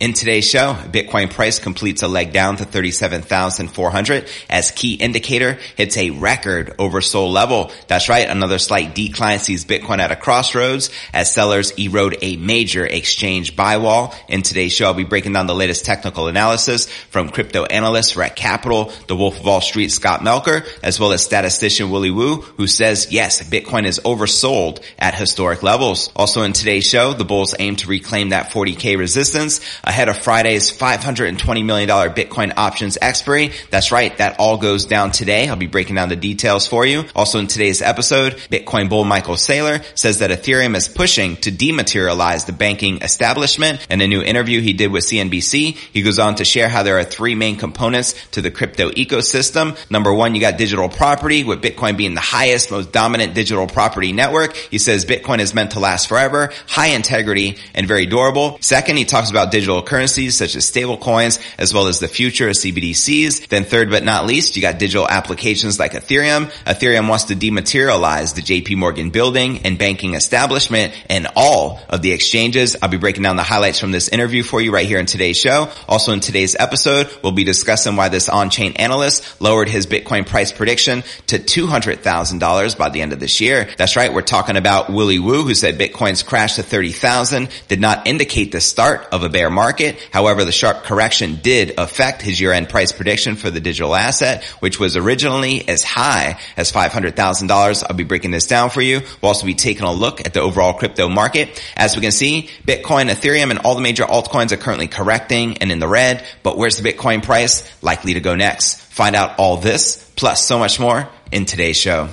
In today's show, Bitcoin price completes a leg down to 37,400 as key indicator hits a record oversold level. That's right. Another slight decline sees Bitcoin at a crossroads as sellers erode a major exchange buy wall. In today's show, I'll be breaking down the latest technical analysis from crypto analyst Rekt Capital, the Wolf of Wall Street Scott Melker, as well as statistician Willy Woo, who says, yes, Bitcoin is oversold at historic levels. Also in today's show, the bulls aim to reclaim that 40k resistance ahead of Friday's $520 million Bitcoin options expiry. That's right. That all goes down today. I'll be breaking down the details for you. Also in today's episode, Bitcoin bull Michael Saylor says that Ethereum is pushing to dematerialize the banking establishment. In a new interview he did with CNBC, he goes on to share how there are three main components to the crypto ecosystem. Number one, you got digital property with Bitcoin being the highest, most dominant digital property network. He says Bitcoin is meant to last forever, high integrity, and very durable. Second, he talks about digital currencies such as stable coins, as well as the future of CBDCs. Then third but not least, you got digital applications like Ethereum. Ethereum wants to dematerialize the JP Morgan building and banking establishment and all of the exchanges. I'll be breaking down the highlights from this interview for you right here in today's show. Also in today's episode, we'll be discussing why this on-chain analyst lowered his Bitcoin price prediction to $200,000 by the end of this year. That's right. We're talking about Willy Woo, who said Bitcoin's crash to 30,000 did not indicate the start of a bear market. However, the sharp correction did affect his year-end price prediction for the digital asset, which was originally as high as $500,000. I'll be breaking this down for you. We'll also be taking a look at the overall crypto market. As we can see, Bitcoin, Ethereum, and all the major altcoins are currently correcting and in the red, but where's the Bitcoin price likely to go next? Find out all this, plus so much more in today's show.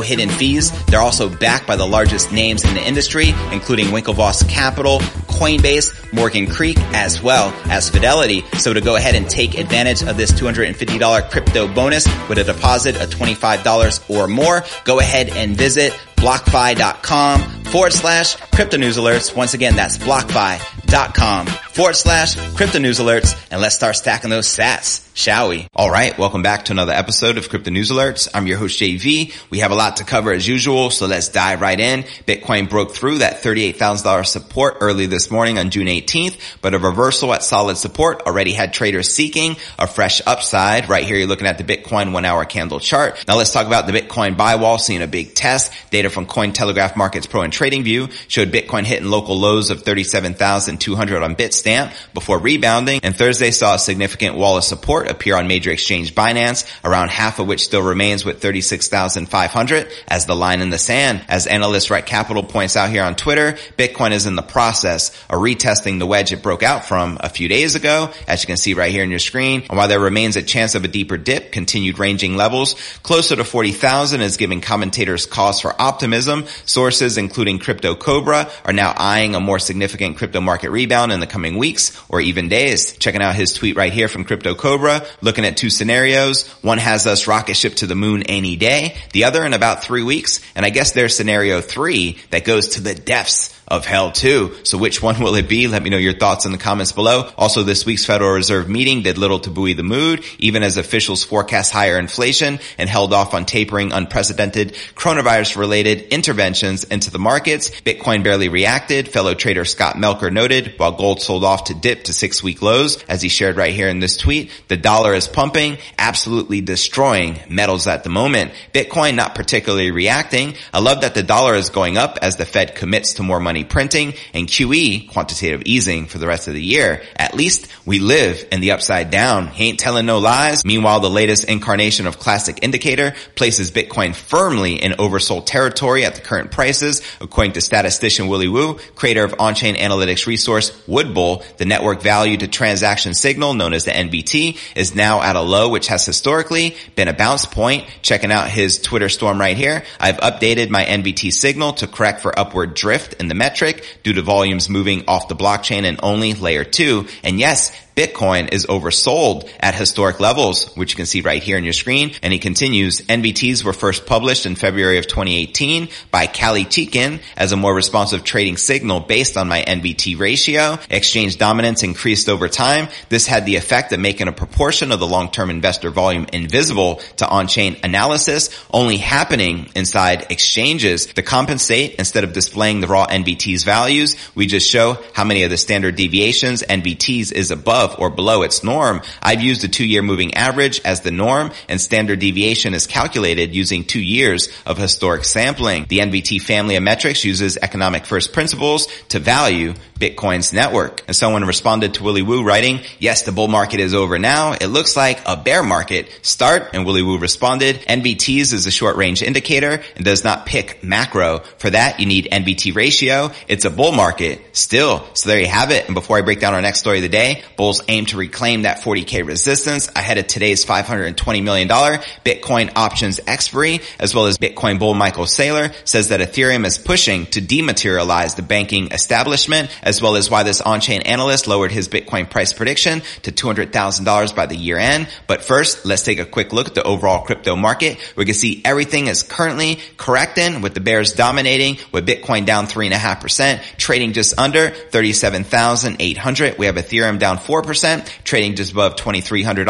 hidden fees, they're also backed by the largest names in the industry, including Winklevoss Capital, Coinbase, Morgan Creek, as well as Fidelity. So to go ahead and take advantage of this $250 crypto bonus with a deposit of $25 or more, go ahead and visit blockfi.com forward slash crypto news alerts. Once again, that's blockfi.com forward slash crypto news alerts. And let's start stacking those sats shall we? All right. Welcome back to another episode of Crypto News Alerts. I'm your host JV. We have a lot to cover as usual. So let's dive right in. Bitcoin broke through that $38,000 support early this morning on June 18th, but a reversal at solid support already had traders seeking a fresh upside. Right here, you're looking at the Bitcoin one hour candle chart. Now let's talk about the Bitcoin buy wall seeing a big test. Data from Cointelegraph Markets Pro and TradingView showed Bitcoin hitting local lows of 37,200 on Bitstamp before rebounding and Thursday saw a significant wall of support appear on major exchange Binance, around half of which still remains with 36,500 as the line in the sand. As analyst Rekt Capital points out here on Twitter, Bitcoin is in the process of retesting the wedge it broke out from a few days ago, as you can see right here on your screen. And while there remains a chance of a deeper dip, continued ranging levels closer to 40,000 is giving commentators cause for optimism. Sources including Crypto Cobra are now eyeing a more significant crypto market rebound in the coming weeks or even days. Checking out his tweet right here from Crypto Cobra, looking at two scenarios. One has us rocket ship to the moon any day, the other in about three weeks. And I guess there's scenario three that goes to the depths of hell too. So which one will it be? Let me know your thoughts in the comments below. Also, this week's Federal Reserve meeting did little to buoy the mood, even as officials forecast higher inflation and held off on tapering unprecedented coronavirus related interventions into the markets. Bitcoin barely reacted. Fellow trader Scott Melker noted while gold sold off to dip to six week lows, as he shared right here in this tweet, the dollar is pumping, absolutely destroying metals at the moment. Bitcoin not particularly reacting. I love that the dollar is going up as the Fed commits to more money money printing and QE, quantitative easing for the rest of the year. At least we live in the upside down. He ain't telling no lies. Meanwhile, the latest incarnation of classic indicator places Bitcoin firmly in oversold territory at the current prices. According to statistician Willy Woo, creator of on-chain analytics resource Woobull, the network value to transaction signal known as the NVT is now at a low, which has historically been a bounce point. Checking out his Twitter storm right here. I've updated my NVT signal to correct for upward drift in the metric metric due to volumes moving off the blockchain and only layer two. And yes, Bitcoin is oversold at historic levels, which you can see right here on your screen. And he continues, NVTs were first published in February of 2018 by Kalichkin as a more responsive trading signal based on my NVT ratio. Exchange dominance increased over time. This had the effect of making a proportion of the long-term investor volume invisible to on-chain analysis, only happening inside exchanges. To compensate, instead of displaying the raw NVT's values, we just show how many of the standard deviations NVTs is above above or below its norm. I've used a two-year moving average as the norm and standard deviation is calculated using two years of historic sampling. The NVT family of metrics uses economic first principles to value Bitcoin's network. And someone responded to Willy Woo writing, yes, the bull market is over now. It looks like a bear market. Start. And Willy Woo responded, NVTs is a short range indicator and does not pick macro. For that, you need NVT ratio. It's a bull market still. So there you have it. And before I break down our next story of the day, aim to reclaim that 40k resistance ahead of today's $520 million Bitcoin options expiry, as well as Bitcoin bull Michael Saylor says that Ethereum is pushing to dematerialize the banking establishment as well as why this on-chain analyst lowered his Bitcoin price prediction to $200,000 by the year end. But first, let's take a quick look at the overall crypto market. We can see everything is currently correcting with the bears dominating with Bitcoin down three and a half percent, trading just under 37,800. We have Ethereum down 4%, trading just above $2,300.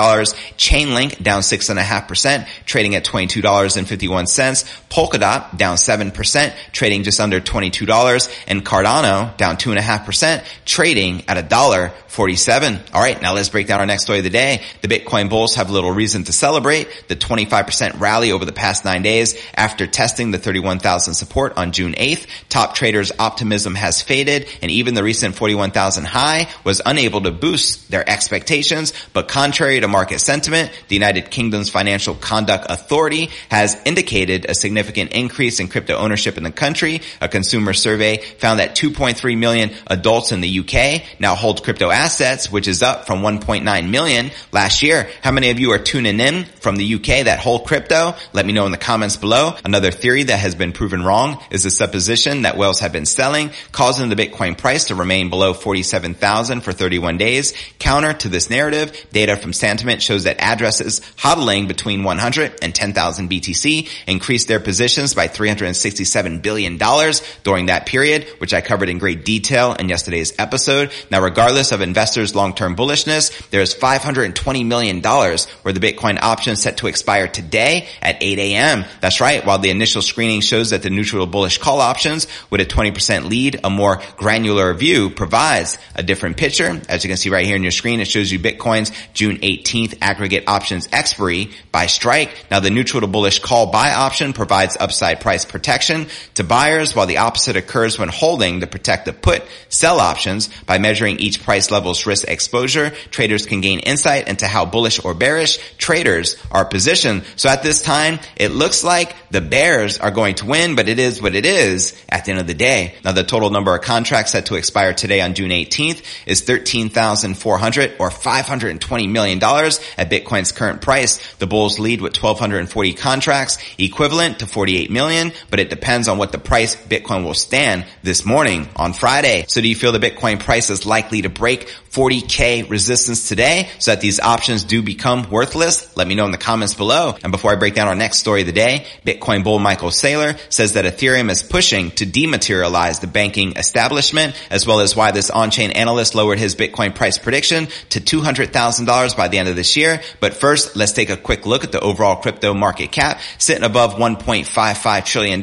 Chainlink down six and a half percent, trading at $22.51. Polkadot down 7%, trading just under $22. And Cardano down two and a half percent trading at a dollar 47. All right. Now let's break down our next story of the day. The Bitcoin bulls have little reason to celebrate the 25% rally over the past nine days after testing the 31,000 support on June 8th. Top traders optimism has faded and even the recent 41,000 high was unable to boost their expectations. But contrary to market sentiment, the United Kingdom's Financial Conduct Authority has indicated a significant increase in crypto ownership in the country. A consumer survey found that 2.3 million adults in the UK now hold crypto assets, which is up from 1.9 million last year. How many of you are tuning in from the UK that hold crypto? Let me know in the comments below. Another theory that has been proven wrong is the supposition that whales have been selling, causing the Bitcoin price to remain below 47,000 for 31 days. Counter to this narrative, data from Santiment shows that addresses hodling between 100 and 10,000 BTC increased their positions by $367 billion during that period, which I covered in great detail in yesterday's episode. Now, regardless of investors' long-term bullishness, there's $520 million where the Bitcoin option set to expire today at 8 a.m. That's right. While the initial screening shows that the neutral bullish call options with a 20% lead, a more granular view provides a different picture. As you can see right here in your your screen, it shows you Bitcoin's June 18th aggregate options expiry by strike. Now the neutral to bullish call buy option provides upside price protection to buyers while the opposite occurs when holding the protective put sell options by measuring each price level's risk exposure. Traders can gain insight into how bullish or bearish traders are positioned. So at this time, it looks like the bears are going to win, but it is what it is at the end of the day. Now the total number of contracts set to expire today on June 18th is 13,400 or $520 million at Bitcoin's current price. The bulls lead with 1,240 contracts equivalent to 48 million, but it depends on what the price Bitcoin will stand this morning on Friday. So do you feel the Bitcoin price is likely to break 40k resistance today so that these options do become worthless? Let me know in the comments below. And before I break down our next story of the day, Bitcoin bull Michael Saylor says that Ethereum is pushing to dematerialize the banking establishment as well as why this on-chain analyst lowered his Bitcoin price prediction to $200,000 by the end of this year. But first, let's take a quick look at the overall crypto market cap sitting above $1.55 trillion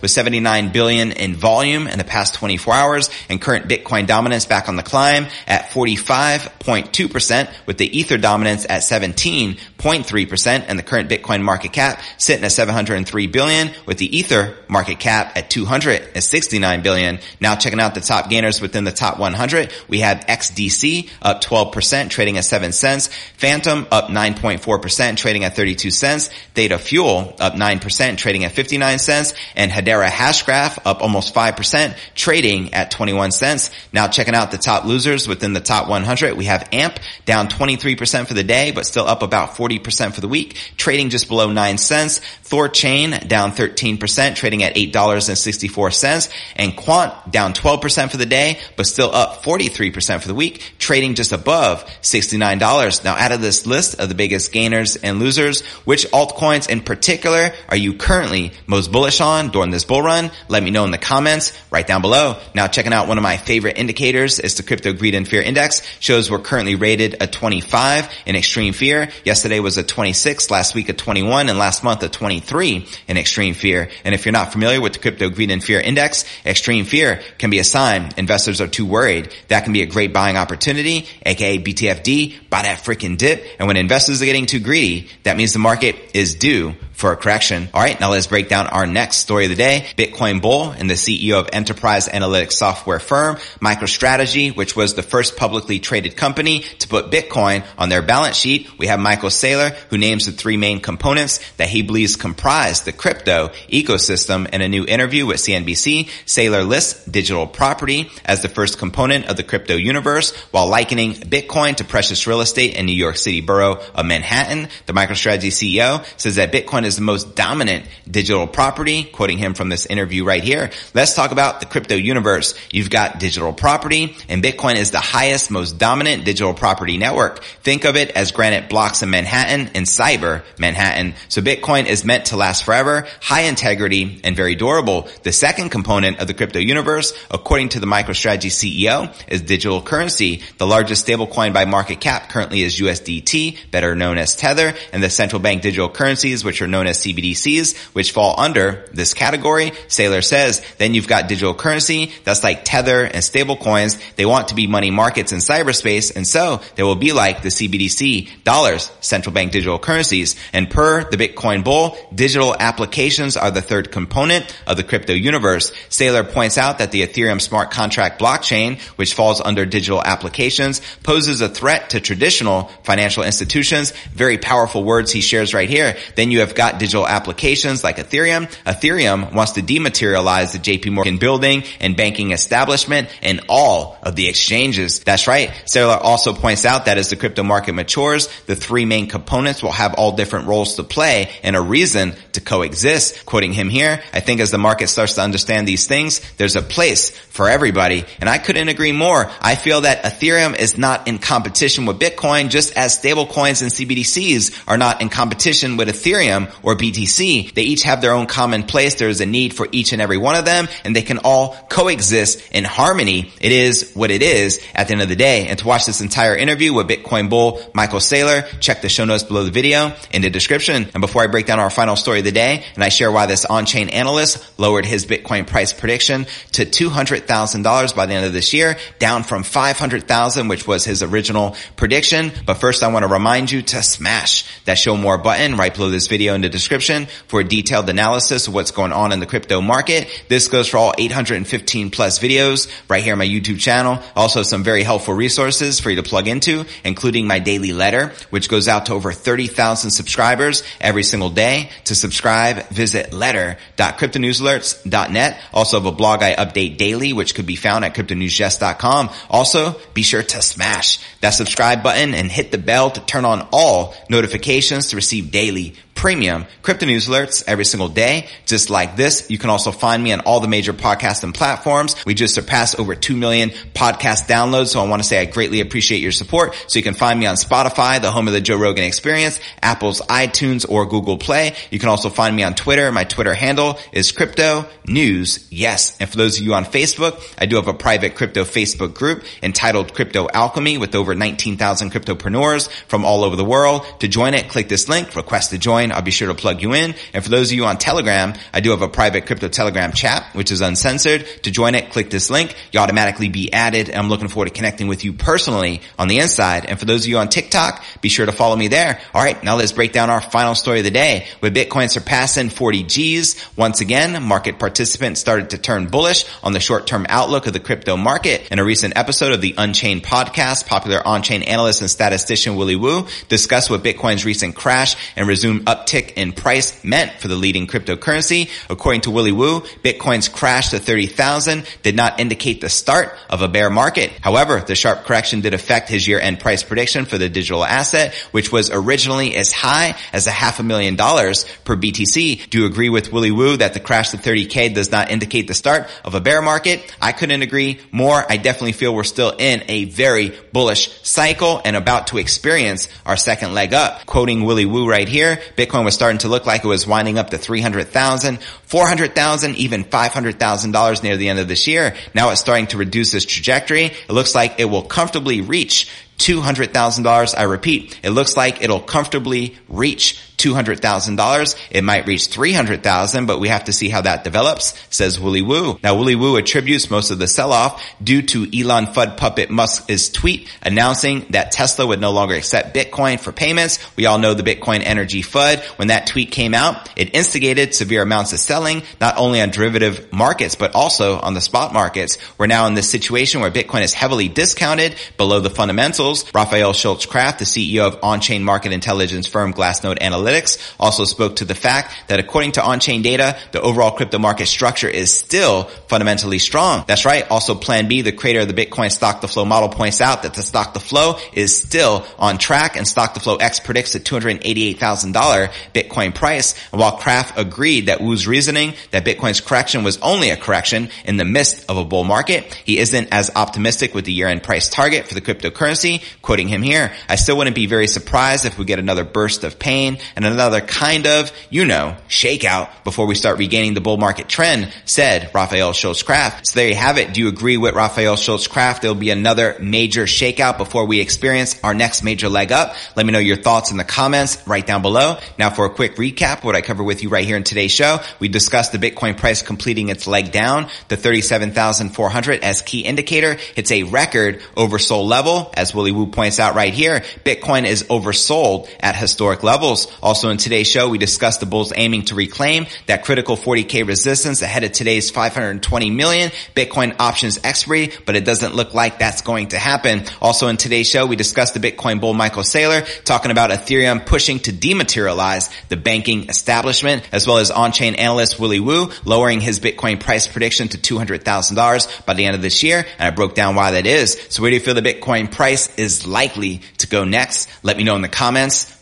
with 79 billion in volume in the past 24 hours and current Bitcoin dominance back on the climb at 45.2% with the Ether dominance at 17.3% and the current Bitcoin market cap sitting at 703 billion with the Ether market cap at 269 billion. Now checking out the top gainers within the top 100, we have XDC up 12% trading at 7 cents, Fantom up 9.4% trading at 32 cents, Theta Fuel up 9% trading at 59 cents and Hedera Hashgraph up almost 5% trading at 21 cents. Now checking out the top losers within the top 100, we have AMP down 23% for the day, but still up about 40% for the week, trading just below 9 cents. THORChain down 13%, trading at $8.64. And Quant down 12% for the day, but still up 43% for the week, trading just above $69. Now out of this list of the biggest gainers and losers, which altcoins in particular are you currently most bullish on during this bull run? Let me know in the comments right down below. Now checking out one of my favorite indicators is the crypto greed and fear index shows we're currently rated a 25 in extreme fear. Yesterday was a 26, last week a 21, and last month a 23 in extreme fear. And if you're not familiar with the crypto greed and fear index, extreme fear can be a sign investors are too worried. That can be a great buying opportunity, aka BTFD, buy that freaking dip. And when investors are getting too greedy, that means the market is due for a correction. All right, now let's break down our next story of the day. Bitcoin Bull and the CEO of enterprise analytics software firm MicroStrategy, which was the first publicly traded company to put Bitcoin on their balance sheet. We have Michael Saylor, who names the three main components that he believes comprise the crypto ecosystem. In a new interview with CNBC, Saylor lists digital property as the first component of the crypto universe while likening Bitcoin to precious real estate in New York City borough of Manhattan. The MicroStrategy CEO says that Bitcoin is the most dominant digital property, quoting him from this interview right here. Let's talk about the crypto universe. You've got digital property and Bitcoin is the highest, most dominant digital property network. Think of it as granite blocks in Manhattan and cyber Manhattan. So Bitcoin is meant to last forever, high integrity, and very durable. The second component of the crypto universe, according to the MicroStrategy CEO, is digital currency. The largest stablecoin by market cap currently is USDT, better known as Tether, and the central bank digital currencies, which are known as CBDCs, which fall under this category. Saylor says, then you've got digital currency, that's like Tether and stable coins. They want to be money markets in cyberspace, and so they will be like the CBDC dollars, central bank digital currencies. And per the Bitcoin bull, digital applications are the third component of the crypto universe. Saylor points out that the Ethereum smart contract blockchain, which falls under digital applications, poses a threat to traditional financial institutions. Very powerful words he shares right here. Then you have got digital applications like Ethereum. Ethereum wants to dematerialize the JP Morgan building and banking establishment and all of the exchanges. That's right. Saylor also points out that as the crypto market matures, the three main components will have all different roles to play and a reason to coexist. Quoting him here, I think as the market starts to understand these things, there's a place for everybody. And I couldn't agree more. I feel that Ethereum is not in competition with Bitcoin just as stable coins and CBDCs are not in competition with Ethereum or BTC. They each have their own common place. There is a need for each and every one of them and they can all coexist in harmony. It is what it is at the end of the day. And to watch this entire interview with Bitcoin bull Michael Saylor, check the show notes below the video in the description. And before I break down our final story of the day and I share why this on-chain analyst lowered his Bitcoin price prediction to $200,000 by the end of this year, down from 500,000, which was his original prediction. But first I want to remind you to smash that show more button right below this video the description for a detailed analysis of what's going on in the crypto market. This goes for all 815 plus videos right here on my YouTube channel. Also some very helpful resources for you to plug into, including my daily letter, which goes out to over 30,000 subscribers every single day. To subscribe, visit letter.cryptonewsalerts.net. Also have a blog I update daily, which could be found at cryptonewsjest.com. Also, be sure to smash that subscribe button and hit the bell to turn on all notifications to receive daily premium crypto news alerts every single day, just like this. You can also find me on all the major podcasting platforms. We just surpassed over 2 million podcast downloads. So I want to say I greatly appreciate your support. So you can find me on Spotify, the home of the Joe Rogan experience, Apple's iTunes or Google Play. You can also find me on Twitter. My Twitter handle is crypto news. Yes. And for those of you on Facebook, I do have a private crypto Facebook group entitled Crypto Alchemy with over 19,000 cryptopreneurs from all over the world. To join it, click this link, request to join join, I'll be sure to plug you in. And for those of you on Telegram, I do have a private crypto Telegram chat, which is uncensored. To join it, click this link. You automatically be added. And I'm looking forward to connecting with you personally on the inside. And for those of you on TikTok, be sure to follow me there. All right. Now let's break down our final story of the day with Bitcoin surpassing 40 G's. Once again, market participants started to turn bullish on the short-term outlook of the crypto market. In a recent episode of the Unchained podcast, popular on-chain analyst and statistician Willy Woo discussed what Bitcoin's recent crash and resumed uptick in price meant for the leading cryptocurrency. According to Willy Woo, Bitcoin's crash to 30,000 did not indicate the start of a bear market. However, the sharp correction did affect his year-end price prediction for the digital asset, which was originally as high as a half a million dollars per BTC. Do you agree with Willy Woo that the crash to 30K does not indicate the start of a bear market? I couldn't agree more. I definitely feel we're still in a very bullish cycle and about to experience our second leg up. Quoting Willy Woo right here, Bitcoin was starting to look like it was winding up to 300,000, 400,000, even $500,000 near the end of this year. Now it's starting to reduce its trajectory. It looks like it will comfortably reach $200,000. I repeat, it looks like it'll comfortably reach $200,000. It might reach 300,000, but we have to see how that develops, says Willy Woo. Now, Willy Woo attributes most of the sell-off due to Elon Fud puppet Musk's tweet announcing that Tesla would no longer accept Bitcoin for payments. We all know the Bitcoin energy FUD. When that tweet came out, it instigated severe amounts of selling, not only on derivative markets, but also on the spot markets. We're now in this situation where Bitcoin is heavily discounted below the fundamentals. Rafael Schultze-Kraft, the CEO of on-chain market intelligence firm Glassnode Analytics, Analytics also spoke to the fact that according to on-chain data, the overall crypto market structure is still fundamentally strong. That's right. Also Plan B, the creator of the Bitcoin stock to flow model points out that the stock to flow is still on track and stock to flow X predicts a $288,000 Bitcoin price. And while Kraft agreed that Woo's reasoning that Bitcoin's correction was only a correction in the midst of a bull market, he isn't as optimistic with the year-end price target for the cryptocurrency. Quoting him here, I still wouldn't be very surprised if we get another burst of pain and another kind of, you know, shakeout before we start regaining the bull market trend, said Rafael Schultze-Kraft. So there you have it. Do you agree with Rafael Schultze-Kraft? There'll be another major shakeout before we experience our next major leg up. Let me know your thoughts in the comments right down below. Now for a quick recap, what I cover with you right here in today's show, we discussed the Bitcoin price completing its leg down to 37,400 as key indicator. It's a record oversold level. As Willy Woo points out right here, Bitcoin is oversold at historic levels. Also in today's show, we discussed the bulls aiming to reclaim that critical 40k resistance ahead of today's 520 million Bitcoin options expiry, but it doesn't look like that's going to happen. Also in today's show, we discussed the Bitcoin bull Michael Saylor talking about Ethereum pushing to dematerialize the banking establishment, as well as on-chain analyst Willy Woo lowering his Bitcoin price prediction to $200,000 by the end of this year. And I broke down why that is. So where do you feel the Bitcoin price is likely to go next? Let me know in the comments